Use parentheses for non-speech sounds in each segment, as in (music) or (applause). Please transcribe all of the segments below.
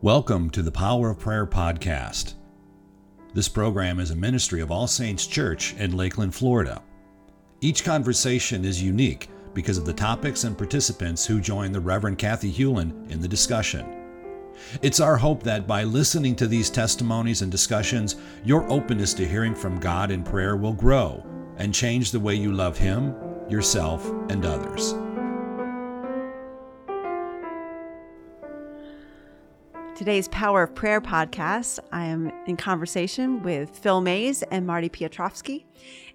Welcome to the Power of Prayer podcast. This program is a ministry of All Saints Church in Lakeland, Florida. Each conversation is unique because of the topics and participants who join the Reverend Kathy Hewlin in the discussion. It's our hope that by listening to these testimonies and discussions, your openness to hearing from God in prayer will grow and change the way you love Him, yourself, and others. Today's Power of Prayer podcast, I am in conversation with Phil Mays and Marty Piotrowski.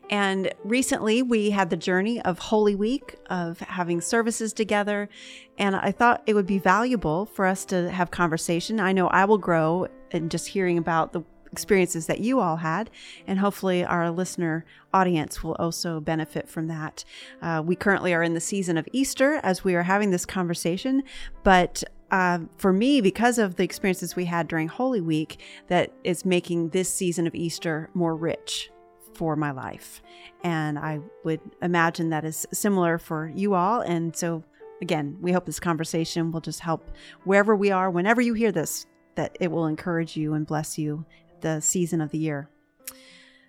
And recently we had the journey of Holy Week, of having services together. And I thought it would be valuable for us to have conversation. I know I will grow in just hearing about the experiences that you all had, and hopefully our listener audience will also benefit from that. Uh, we currently are in the season of Easter as we are having this conversation, but uh, for me, because of the experiences we had during Holy Week, that is making this season of Easter more rich for my life. And I would imagine that is similar for you all. And so, again, we hope this conversation will just help wherever we are, whenever you hear this, that it will encourage you and bless you the season of the year.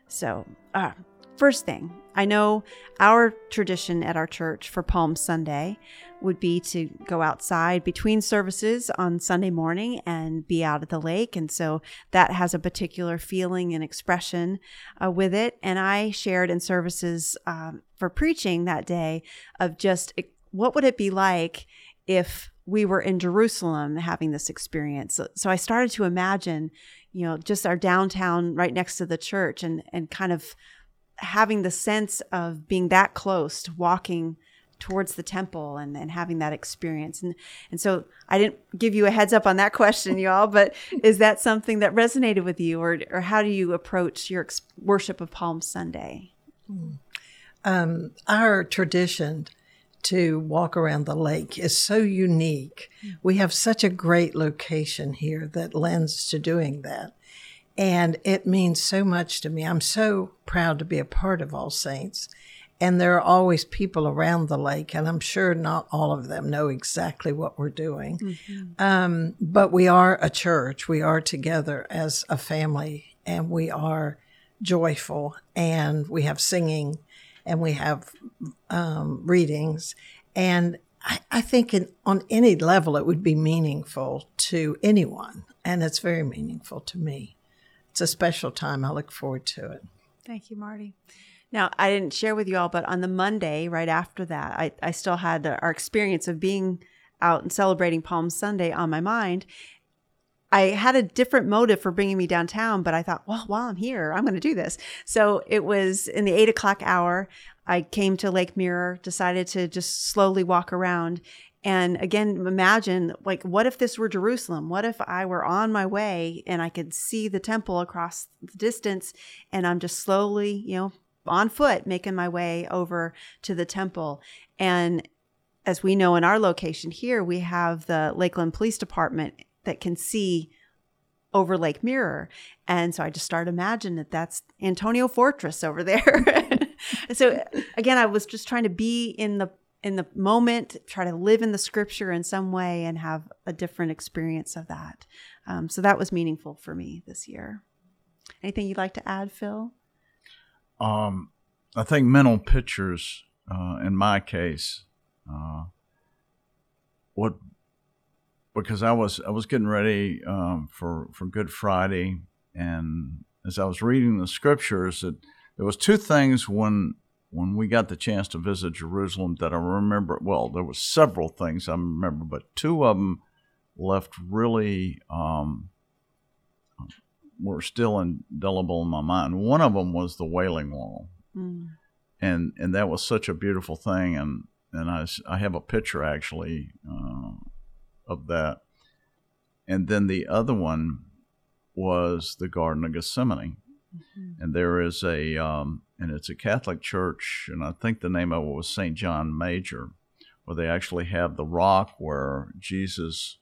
So, uh, first thing, I know our tradition at our church for Palm Sunday would be to go outside between services on Sunday morning and be out at the lake. And so that has a particular feeling and expression uh, with it. And I shared in services um, for preaching that day of just what would it be like if we were in Jerusalem having this experience. So, so I started to imagine, you know, just our downtown right next to the church and, and kind of having the sense of being that close to walking towards the temple and, and having that experience. And, and so I didn't give you a heads up on that question, y'all, but is that something that resonated with you or, or how do you approach your ex- worship of Palm Sunday? Um, our tradition to walk around the lake is so unique. We have such a great location here that lends to doing that. And it means so much to me. I'm so proud to be a part of All Saints and there are always people around the lake, and I'm sure not all of them know exactly what we're doing. Mm-hmm. Um, but we are a church. We are together as a family, and we are joyful, and we have singing, and we have um, readings. And I, I think in, on any level, it would be meaningful to anyone, and it's very meaningful to me. It's a special time. I look forward to it. Thank you, Marty. Now, I didn't share with you all, but on the Monday right after that, I, I still had our experience of being out and celebrating Palm Sunday on my mind. I had a different motive for bringing me downtown, but I thought, well, while I'm here, I'm going to do this. So it was in the eight o'clock hour. I came to Lake Mirror, decided to just slowly walk around. And again, imagine like, what if this were Jerusalem? What if I were on my way and I could see the temple across the distance and I'm just slowly, you know, on foot making my way over to the temple. And as we know in our location here, we have the Lakeland Police Department that can see over Lake Mirror. And so I just started imagining that that's Antonia Fortress over there. (laughs) so again, I was just trying to be in the in the moment, try to live in the scripture in some way and have a different experience of that. Um, so that was meaningful for me this year. Anything you'd like to add, Phil? Um, I think mental pictures, uh, in my case, uh, what because I was I was getting ready um, for for Good Friday, and as I was reading the scriptures, it, there was two things when when we got the chance to visit Jerusalem that I remember. Well, there was several things I remember, but two of them left really um, were still indelible in my mind. One of them was the Wailing Wall, mm. and and that was such a beautiful thing. And and I I have a picture actually uh, of that. And then the other one was the Garden of Gethsemane, mm-hmm. and there is a um, and it's a Catholic church, and I think the name of it was Saint John Major, where they actually have the rock where Jesus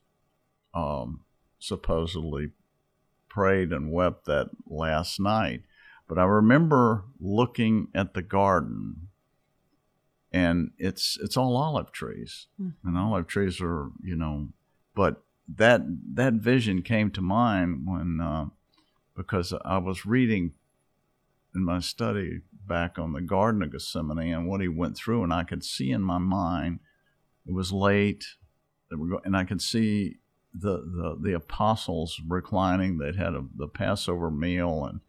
um, supposedly prayed and wept that last night. But I remember looking at the garden and it's it's all olive trees. Mm-hmm. And olive trees are, you know, but that that vision came to mind when uh, because I was reading in my study back on the Garden of Gethsemane and what he went through, and I could see in my mind it was late, and I could see the the, the apostles reclining. They'd had a, the Passover meal, and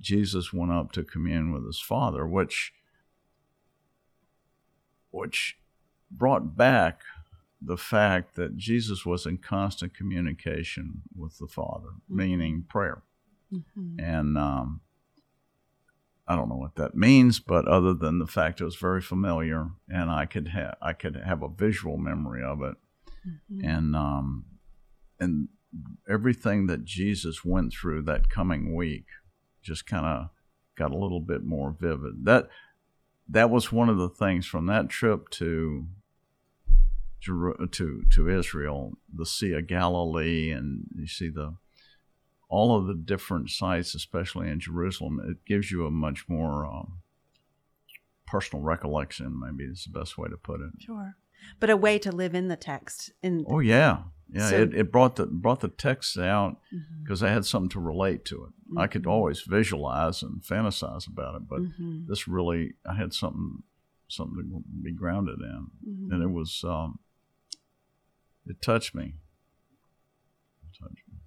Jesus went up to commune with his Father, which which brought back the fact that Jesus was in constant communication with the Father, mm-hmm. meaning prayer. Mm-hmm. And um, I don't know what that means, but other than the fact it was very familiar, and I could have I could have a visual memory of it, mm-hmm. and um, and everything that Jesus went through that coming week just kind of got a little bit more vivid. That that was one of the things from that trip to to to Israel, the Sea of Galilee, and you see the all of the different sites, especially in Jerusalem. It gives you a much more um, personal recollection. Maybe is the best way to put it. Sure, but a way to live in the text. In oh yeah, yeah. So, it, it brought the brought the text out because mm-hmm. I had something to relate to it. Mm-hmm. I could mm-hmm. always visualize and fantasize about it, but mm-hmm. this really I had something something to be grounded in, and it mm-hmm. was. Um, it touched me. It touched me.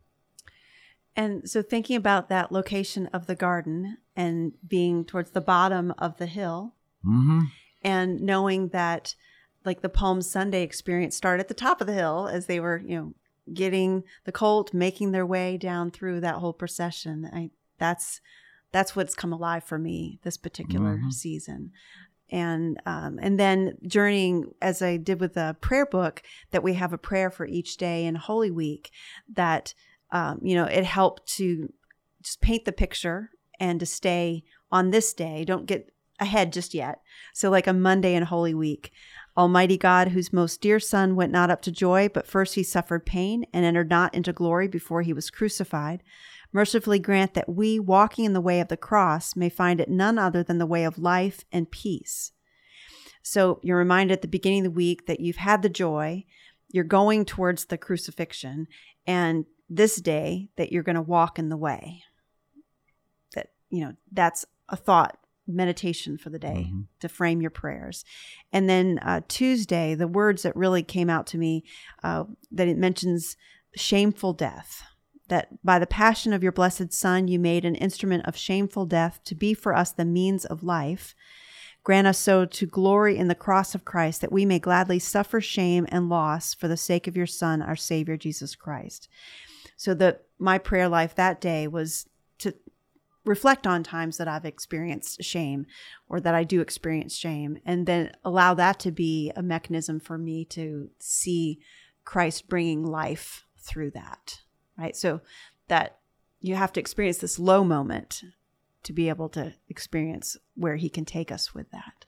And so, thinking about that location of the garden and being towards the bottom of the hill, mm-hmm. and knowing that, like the Palm Sunday experience started at the top of the hill as they were, you know, getting the colt, making their way down through that whole procession. I that's that's what's come alive for me this particular mm-hmm. season and um, and then journeying as I did with the prayer book that we have a prayer for each day in Holy Week that um, you know it helped to just paint the picture and to stay on this day. Don't get ahead just yet. So like a Monday in Holy Week. Almighty God, whose most dear Son went not up to joy, but first he suffered pain and entered not into glory before he was crucified mercifully grant that we, walking in the way of the cross, may find it none other than the way of life and peace. So you're reminded at the beginning of the week that you've had the joy, you're going towards the crucifixion, and this day that you're going to walk in the way. That, you know, that's a thought meditation for the day mm-hmm. to frame your prayers. And then uh, Tuesday, the words that really came out to me uh, that it mentions shameful death that by the passion of your blessed Son you made an instrument of shameful death to be for us the means of life. Grant us so to glory in the cross of Christ that we may gladly suffer shame and loss for the sake of your Son, our Savior Jesus Christ. So that my prayer life that day was to reflect on times that I've experienced shame or that I do experience shame, and then allow that to be a mechanism for me to see Christ bringing life through that right? So that you have to experience this low moment to be able to experience where he can take us with that.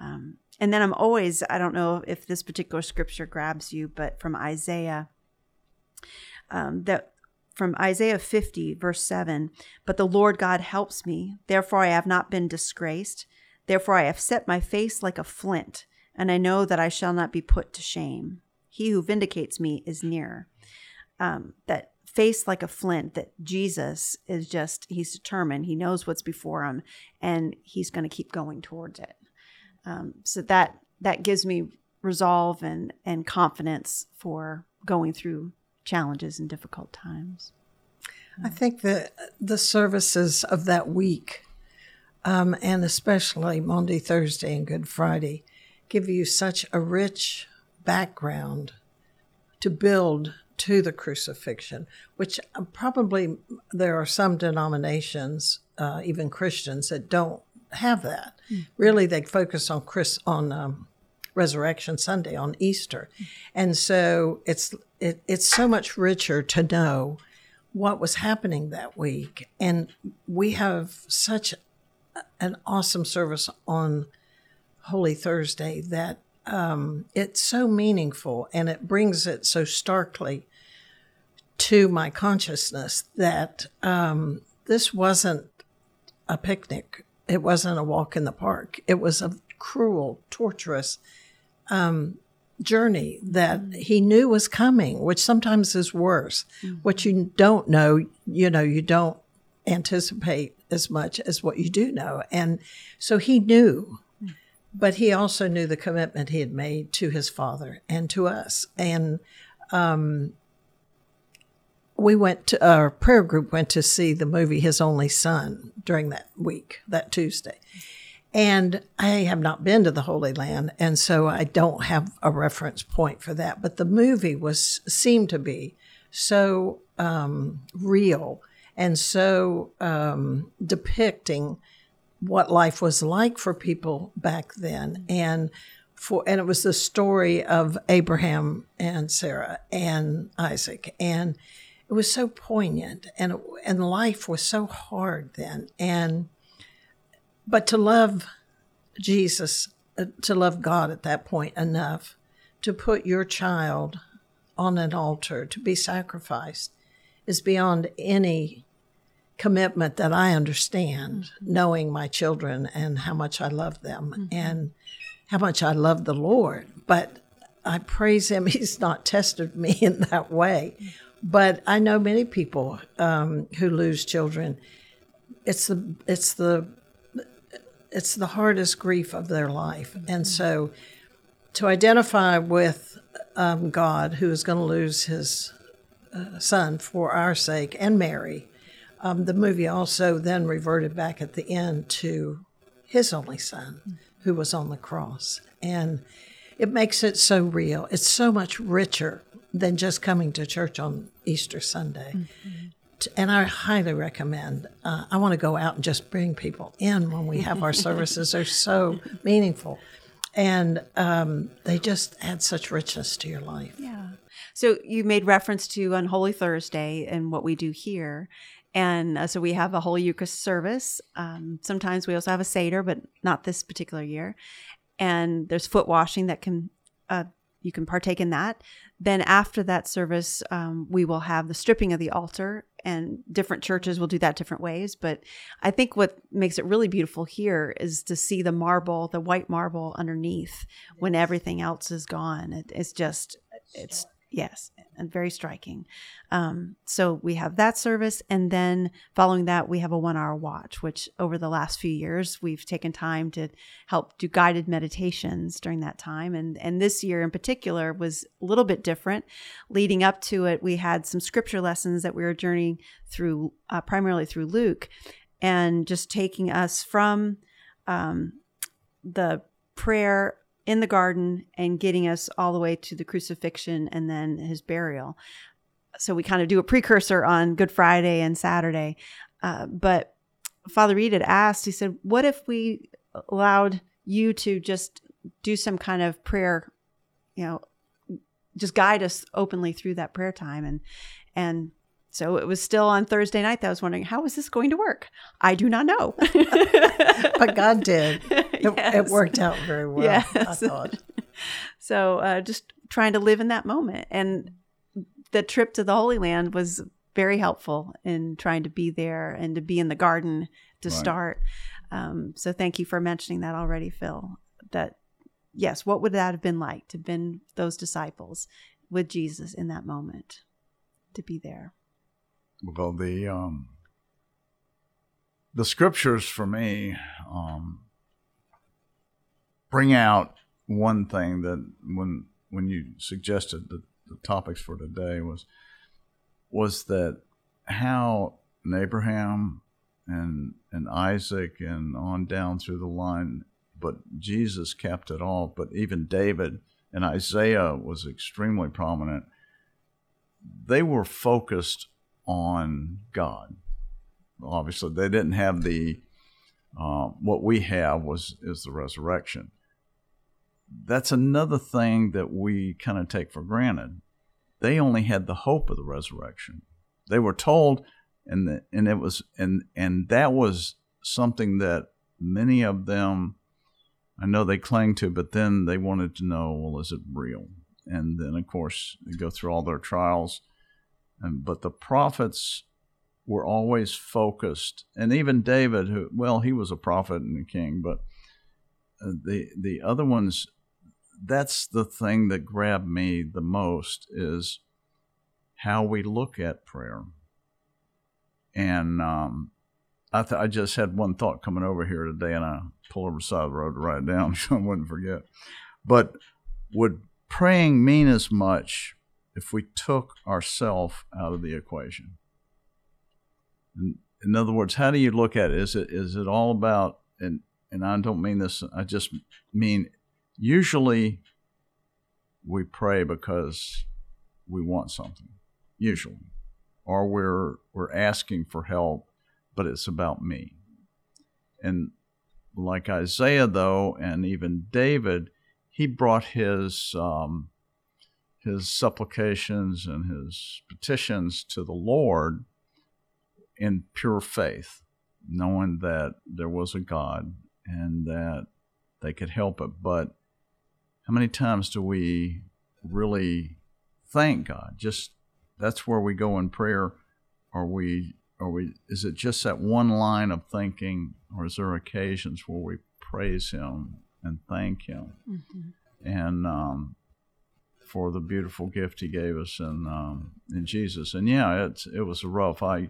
Um, and then I'm always, I don't know if this particular scripture grabs you, but from Isaiah, um, that from Isaiah 50, verse 7 But the Lord God helps me, therefore I have not been disgraced. Therefore I have set my face like a flint, and I know that I shall not be put to shame. He who vindicates me is near um, that face like a flint that jesus is just he's determined he knows what's before him and he's going to keep going towards it um, so that that gives me resolve and and confidence for going through challenges and difficult times i think that the services of that week um, and especially Monday, thursday and good friday give you such a rich background to build to the crucifixion, which uh, probably there are some denominations, uh, even Christians, that don't have that. Mm-hmm. Really, they focus on Chris on um, Resurrection Sunday on Easter, and so it's it, it's so much richer to know what was happening that week, and we have such an awesome service on Holy Thursday that um, it's so meaningful and it brings it so starkly to my consciousness that um, this wasn't a picnic. It wasn't a walk in the park. It was a cruel, torturous, um, journey that he knew was coming, which sometimes is worse. What you don't know, you know, you don't anticipate as much as what you do know. And so he knew, but he also knew the commitment he had made to his father and to us. And um, we went to our prayer group went to see the movie His Only Son during that week, that Tuesday. And I have not been to the Holy Land, and so I don't have a reference point for that. But the movie was seemed to be so um, real and so um, depicting what life was like for people back then, and for and it was the story of Abraham and Sarah and Isaac, and it was so poignant, and and life was so hard then, and but to love Jesus, uh, to love God at that point enough to put your child on an altar to be sacrificed is beyond any commitment that I understand, knowing my children and how much I love them mm-hmm. and how much I love the Lord. But I praise Him, (laughs) He's not tested me in that way. But I know many people um, who lose children. It's the it's the it's the hardest grief of their life. And so to identify with um, God, who is going to lose his uh, son for our sake, and Mary, um, the movie also then reverted back at the end to his only son, who was on the cross. And it makes it so real. It's so much richer than just coming to church on Easter Sunday. Mm-hmm and I highly recommend. Uh, I want to go out and just bring people in when we have our services. They're so (laughs) meaningful, and um, they just add such richness to your life. Yeah. So you made reference to on Holy Thursday and what we do here. And uh, so we have a Holy Eucharist service. Um, sometimes we also have a Seder, but not this particular year. And there's foot washing that can uh, you can partake in that. Then after that service, um, we will have the stripping of the altar, and different churches will do that different ways. But I think what makes it really beautiful here is to see the marble, the white marble underneath, when everything else is gone. It, it's just, it's Yes, and very striking. Um, so we have that service, and then following that, we have a one-hour watch. Which over the last few years, we've taken time to help do guided meditations during that time, and and this year in particular was a little bit different. Leading up to it, we had some scripture lessons that we were journeying through, uh, primarily through Luke, and just taking us from um, the prayer in the garden and getting us all the way to the crucifixion and then his burial. So we kind of do a precursor on Good Friday and Saturday. Uh, but Father Reed had asked, he said, What if we allowed you to just do some kind of prayer, you know, just guide us openly through that prayer time? And, and so it was still on Thursday night that I was wondering, how is this going to work? I do not know. (laughs) but God did. (laughs) It, yes. it, worked out very well, yes. I thought. (laughs) so uh, just trying to live in that moment. And the trip to the Holy Land was very helpful in trying to be there and to be in the garden to right. start. Um, so thank you for mentioning that already, Phil. That yes, what would that have been like to have been those disciples with Jesus in that moment, to be there? Well, the um, the scriptures for me um, bring out one thing that when when you suggested the, the topics for today was was that how Abraham and and Isaac and on down through the line, but Jesus kept it all. But even David and Isaiah was extremely prominent. They were focused on God. Obviously, they didn't have the uh, what we have was is the resurrection. That's another thing that we kind of take for granted. They only had the hope of the resurrection. They were told, and the, and it was and and that was something that many of them, I know they cling to, but then they wanted to know, well, is it real? And then of course they go through all their trials but the prophets were always focused, and even David, who well, he was a prophet and a king, but uh, the the other ones, that's the thing that grabbed me the most is how we look at prayer. And um, I, th- I just had one thought coming over here today, and I pulled over side of the road to write it down (laughs) so I wouldn't forget. But would praying mean as much if we took ourself out of the equation? In, in other words, how do you look at it? Is it is it all about and and I don't mean this. I just mean usually we pray because we want something. Usually, or we're we're asking for help, but it's about me. And like Isaiah, though, and even David, he brought his um, his supplications and his petitions to the Lord in pure faith, knowing that there was a God and that they could help it. But how many times do we really thank God? Just that's where we go in prayer. Are we are we is it just that one line of thinking or is there occasions where we praise him and thank him mm-hmm. and um, for the beautiful gift he gave us in um, in Jesus and yeah it's it was rough I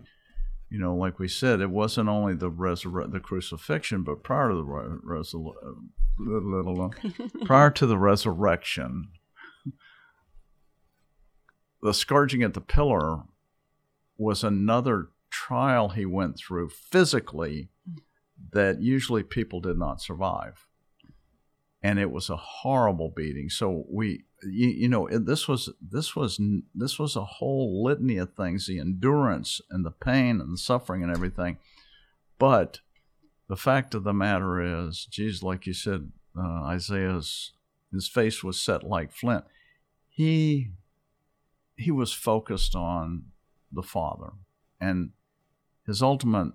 you know like we said it wasn't only the resur- the crucifixion but prior to the (laughs) prior to the resurrection the scourging at the pillar was another trial he went through physically that usually people did not survive. And it was a horrible beating. So we, you, you know, this was this was this was a whole litany of things: the endurance and the pain and the suffering and everything. But the fact of the matter is, Jesus, like you said, uh, Isaiah's his face was set like flint. He he was focused on the Father, and his ultimate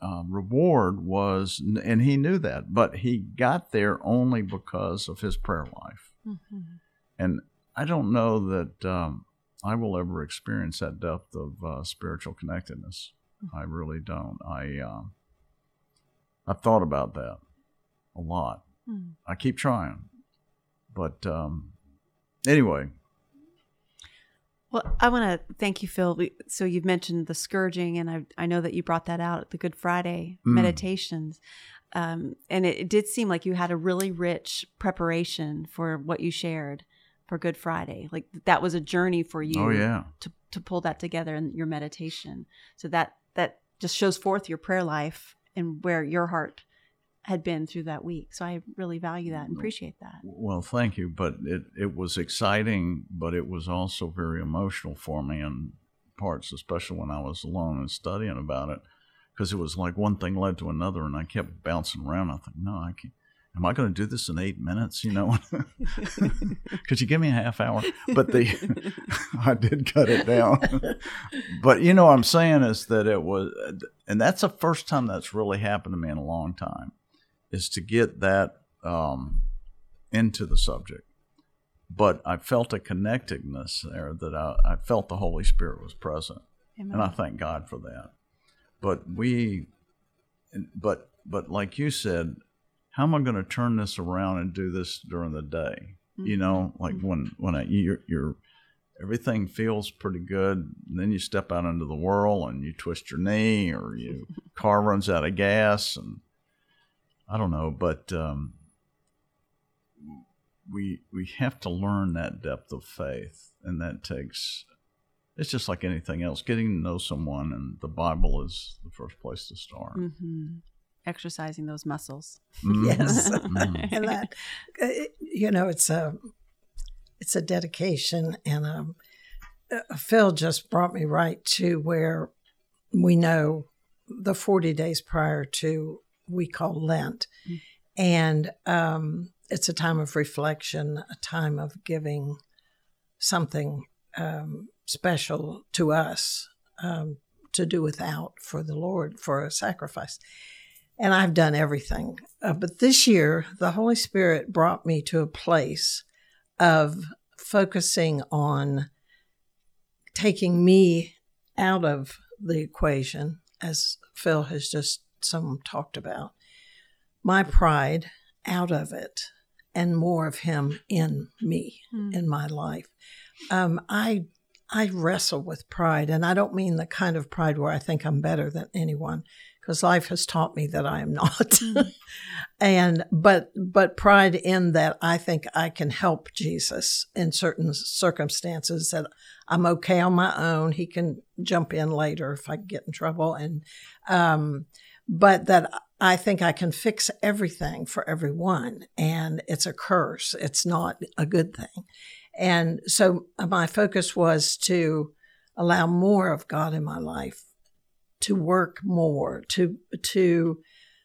uh, reward was, and he knew that, but he got there only because of his prayer life. Mm-hmm. And I don't know that um, I will ever experience that depth of uh, spiritual connectedness. Mm-hmm. I really don't. I uh, I've thought about that a lot. Mm. I keep trying, but um, anyway, well, I want to thank you, Phil. So you've mentioned the scourging, and I, I know that you brought that out at the Good Friday mm. meditations. Um, and it, it, did seem like you had a really rich preparation for what you shared for Good Friday. Like that was a journey for you. Oh yeah. To to pull that together in your meditation. So that that just shows forth your prayer life and where your heart had been through that week. So I really value that and appreciate that. Well, thank you. But it, it was exciting, but it was also very emotional for me in parts, especially when I was alone and studying about it, because it was like one thing led to another, and I kept bouncing around. I thought, no, I can't. Am I going to do this in eight minutes? You know, (laughs) could you give me a half hour? But the (laughs) I did cut it down. (laughs) but you know, what I'm saying is that it was, and that's the first time that's really happened to me in a long time is to get that um, into the subject. But I felt a connectedness there that I, I felt the Holy Spirit was present, Amen. and I thank God for that. But we, but but like you said, how am I going to turn this around and do this during the day? Mm-hmm. You know, like mm-hmm. when when I, you're, you're everything feels pretty good. And then you step out into the world and you twist your knee or your (laughs) car runs out of gas and I don't know, but um, we we have to learn that depth of faith, and that takes. It's just like anything else. Getting to know someone, and the Bible is the first place to start. Mm-hmm. Exercising those muscles. Mm-hmm. (laughs) Yes, mm-hmm. and that you know, it's a it's a dedication, and um, uh, Phil just brought me right to where we know the 40 days prior to we call Lent. Mm-hmm. And um, it's a time of reflection, a time of giving something um, special to us um, to do without for the Lord, for a sacrifice. And I've done everything. Uh, but this year, the Holy Spirit brought me to a place of focusing on taking me out of the equation, as Phil has just some talked about, my pride out of it and more of Him in me, Mm. in my life. Um, I I wrestle with pride, and I don't mean the kind of pride where I think I'm better than anyone, because life has taught me that I am not. (laughs) and but but pride in that I think I can help Jesus in certain circumstances that I'm okay on my own. He can jump in later if I get in trouble, and um, but that I think I can fix everything for everyone, and it's a curse. It's not a good thing. And so my focus was to allow more of God in my life, to work more, to to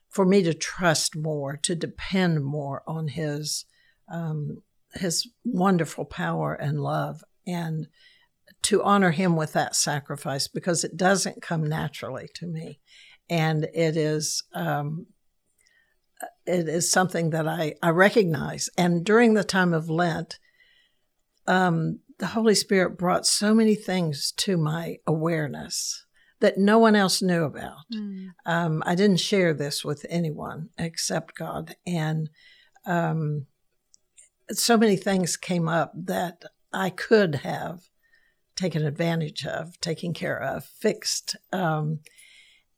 for me to trust more, to depend more on His um, His wonderful power and love, and to honor Him with that sacrifice because it doesn't come naturally to me, and it is. Um, it is something that I, I recognize. And during the time of Lent, um, the Holy Spirit brought so many things to my awareness that no one else knew about. Mm. Um, I didn't share this with anyone except God. And um, so many things came up that I could have taken advantage of, taken care of, fixed. Um,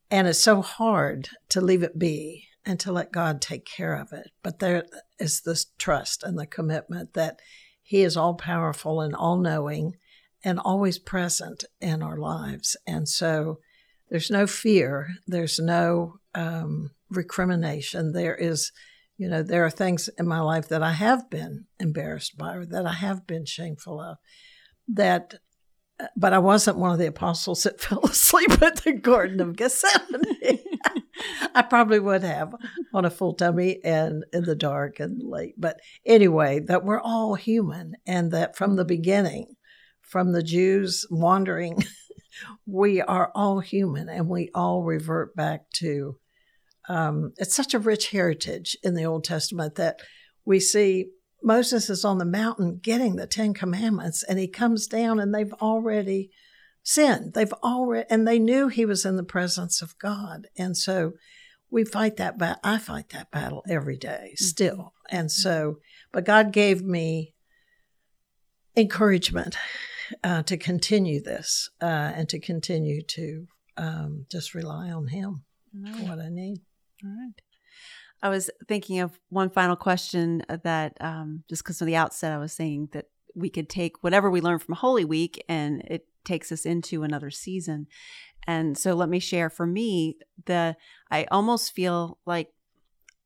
and it's so hard to leave it be and to let God take care of it. But there is this trust and the commitment that He is all powerful and all knowing and always present in our lives. And so there's no fear, there's no um, recrimination. There is, you know, there are things in my life that I have been embarrassed by or that I have been shameful of. That, but I wasn't one of the apostles that (laughs) fell asleep at the Garden of Gethsemane. (laughs) I probably would have on a full tummy and in the dark and late. But anyway, that we're all human and that from the beginning, from the Jews wandering, (laughs) we are all human and we all revert back to. Um, it's such a rich heritage in the Old Testament that we see Moses is on the mountain getting the Ten Commandments and he comes down and they've already sinned. They've already, and they knew he was in the presence of God. And so we fight that battle. I fight that battle every day still. And so, but God gave me encouragement uh, to continue this uh, and to continue to um, just rely on Him for what I need. All right. I was thinking of one final question that um, just because of the outset, I was saying that we could take whatever we learn from Holy Week and it takes us into another season. And so let me share for me the I almost feel like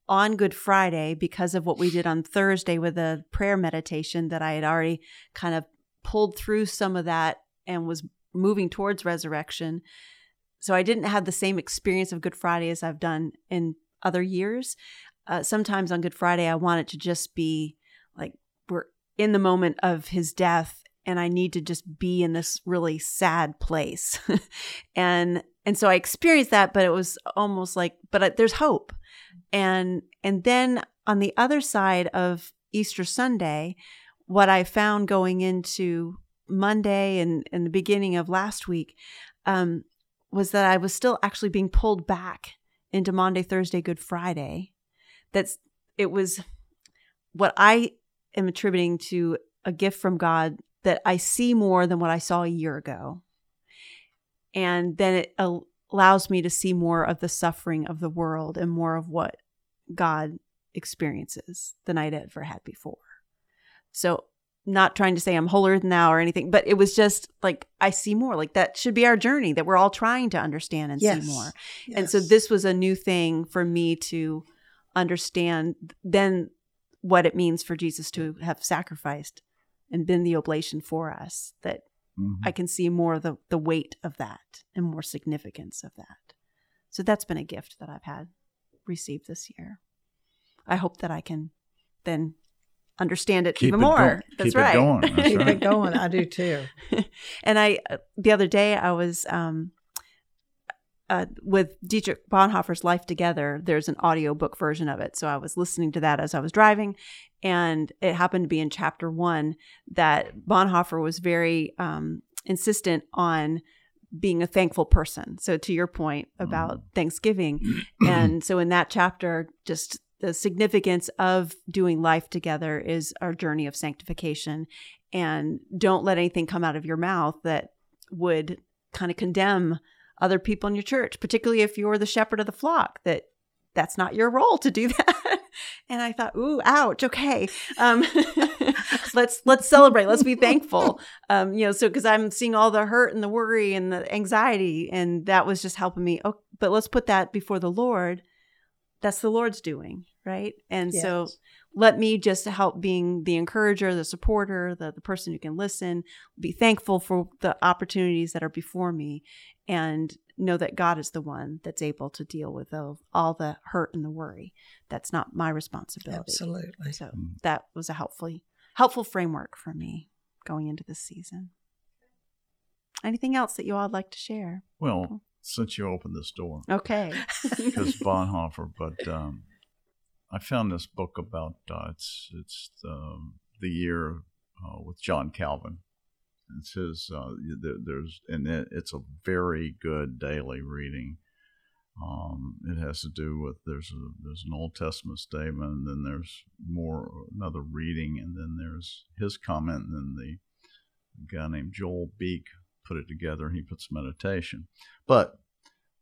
on Good Friday because of what we did on Thursday with the prayer meditation that I had already kind of pulled through some of that and was moving towards resurrection. So I didn't have the same experience of Good Friday as I've done in other years. Uh, sometimes on Good Friday, I want it to just be like we're in the moment of his death and I need to just be in this really sad place. (laughs) and and so I experienced that, but it was almost like, but I, there's hope. And and then on the other side of Easter Sunday, what I found going into Monday and, and the beginning of last week um, was that I was still actually being pulled back into Monday, Thursday, Good Friday. That's it was what I am attributing to a gift from God that I see more than what I saw a year ago. And then it allows me to see more of the suffering of the world and more of what God experiences than I'd ever had before. So, not trying to say I'm holier than thou or anything, but it was just like I see more. Like that should be our journey that we're all trying to understand and Yes. see more. Yes. And so this was a new thing for me to understand then what it means for Jesus to have sacrificed and been the oblation for us that Mhm. I can see more of the, the weight of that and more significance of that. So that's been a gift that I've had received this year. I hope that I can then understand it Keep even it more. going. That's Keep it right. going. That's (laughs) Keep right. it going. I do too. (laughs) and I uh, the other day I was um uh, with Dietrich Bonhoeffer's Life Together, there's an audiobook version of it. So I was listening to that as I was driving, and it happened to be in chapter one that Bonhoeffer was very um, insistent on being a thankful person. So to your point about Thanksgiving, (clears throat) and so in that chapter, just the significance of doing life together is our journey of sanctification. And don't let anything come out of your mouth that would kind of condemn other people in your church particularly if you're the shepherd of the flock that that's not your role to do (laughs) that. And i thought ooh ouch okay um, (laughs) let's let's celebrate let's be thankful. (laughs) Um, you know so because i'm seeing all the hurt and the worry and the anxiety and that was just helping me oh but let's put that before the lord that's the lord's doing right? And yes. so let me just help being the encourager the supporter the, the person who can listen be thankful for the opportunities that are before me and know that god is the one that's able to deal with all, all the hurt and the worry. That's not my responsibility. Absolutely. So mm. that was a helpful helpful framework for me going into this season. Anything else that you all would like to share? Well since you opened this door okay (laughs) because (laughs) bonhoeffer but um I found this book about uh, it's it's um, the year uh, with John Calvin. It says uh, there's and it's a very good daily reading. Um, it has to do with there's a there's an Old Testament statement, and then there's more another reading, and then there's his comment, and then the guy named Joel Beeke put it together. And he puts meditation, but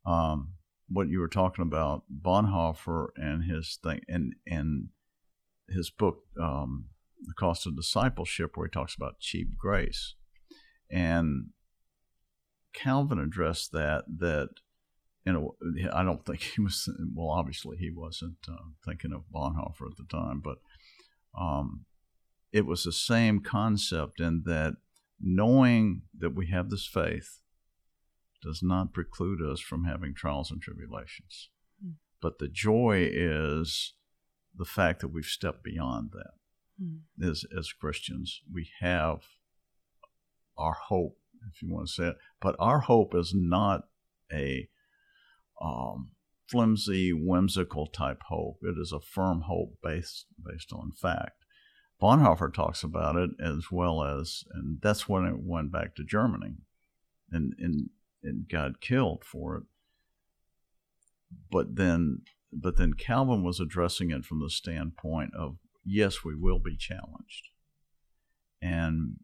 um, what you were talking about, Bonhoeffer and his thing, and and his book, um, The Cost of Discipleship, where he talks about cheap grace, and Calvin addressed that that. You know, I don't think he was. Well, obviously, he wasn't uh, thinking of Bonhoeffer at the time, but um, it was the same concept in that knowing that we have this faith does not preclude us from having trials and tribulations. Mm. But the joy is the fact that we've stepped beyond that. Mm. As, as Christians, we have our hope, if you want to say it, but our hope is not a um, flimsy, whimsical type hope. It is a firm hope based based on fact. Bonhoeffer talks about it as well as, and that's when it went back to Germany. And, and and got killed for it. But then, but then Calvin was addressing it from the standpoint of yes, we will be challenged, and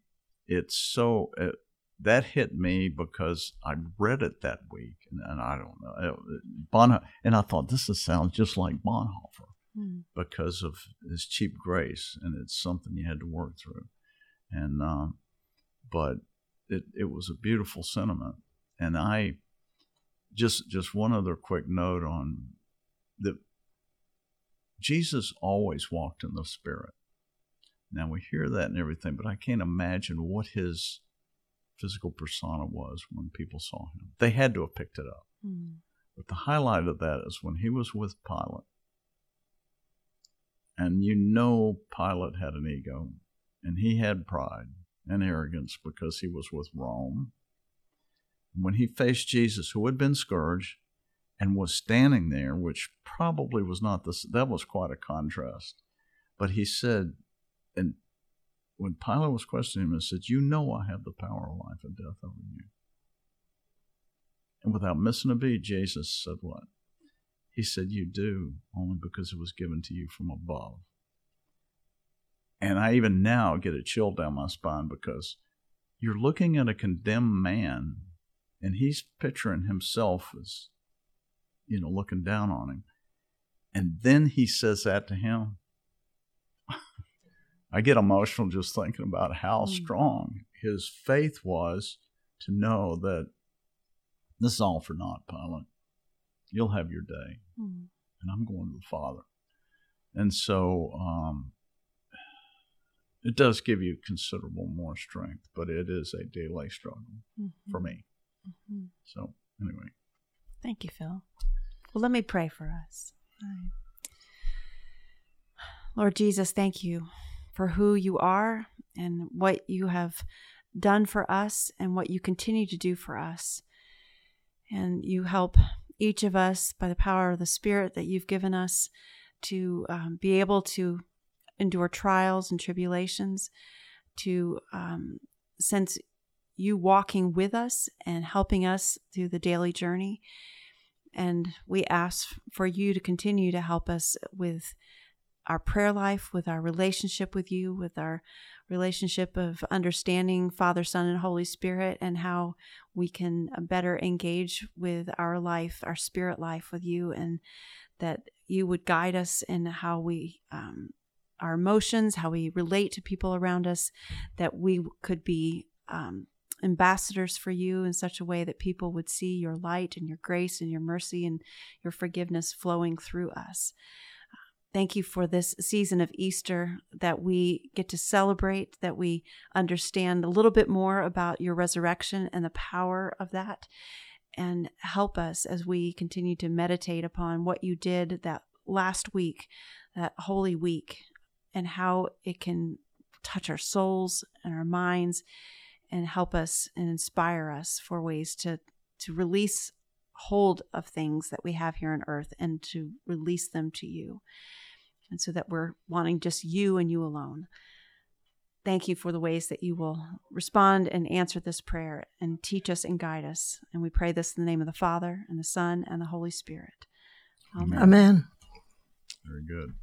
it's so it, that hit me because I read it that week, and, and I don't know uh, Bonhoeffer, and I thought this sounds just like Bonhoeffer mm. because of his cheap grace, and it's something you had to work through, and um, but it it was a beautiful sentiment and I just just one other quick note on that Jesus always walked in the spirit. Now we hear that and everything, but I can't imagine what his physical persona was when people saw him. They had to have picked it up. Mm. But the highlight of that is when he was with Pilate. And you know Pilate had an ego, and he had pride and arrogance because he was with Rome when he faced Jesus, who had been scourged and was standing there, which probably was not this, that was quite a contrast. But he said, and when Pilate was questioning him, he said, You know I have the power of life and death over you. And without missing a beat, Jesus said, What? He said, You do, only because it was given to you from above. And I even now get a chill down my spine because you're looking at a condemned man and he's picturing himself as, you know, looking down on him. And then he says that to him. (laughs) I get emotional just thinking about how mm. strong his faith was to know that this is all for naught, Pilate. You'll have your day, mm. and I'm going to the Father. And so um, it does give you considerable more strength, but it is a daily struggle mm-hmm. for me. Mm-hmm. So, anyway. Thank you, Phil. Well, let me pray for us. Lord Jesus, thank you for who you are and what you have done for us and what you continue to do for us. And you help each of us by the power of the Spirit that you've given us to um, be able to endure trials and tribulations, to um, sense you walking with us and helping us through the daily journey. And we ask for you to continue to help us with our prayer life, with our relationship with you, with our relationship of understanding Father, Son, and Holy Spirit, and how we can better engage with our life, our spirit life with you, and that you would guide us in how we, um, our emotions, how we relate to people around us, that we could be um, ambassadors for you in such a way that people would see your light and your grace and your mercy and your forgiveness flowing through us. Thank you for this season of Easter that we get to celebrate, that we understand a little bit more about your resurrection and the power of that. And help us as we continue to meditate upon what you did that last week, that holy week, and how it can touch our souls and our minds and help us and inspire us for ways to, to release hold of things that we have here on earth and to release them to you and so that we're wanting just you and you alone. Thank you for the ways that you will respond and answer this prayer and teach us and guide us. And we pray this in the name of the Father, and the Son, and the Holy Spirit. Amen. Amen. Very good.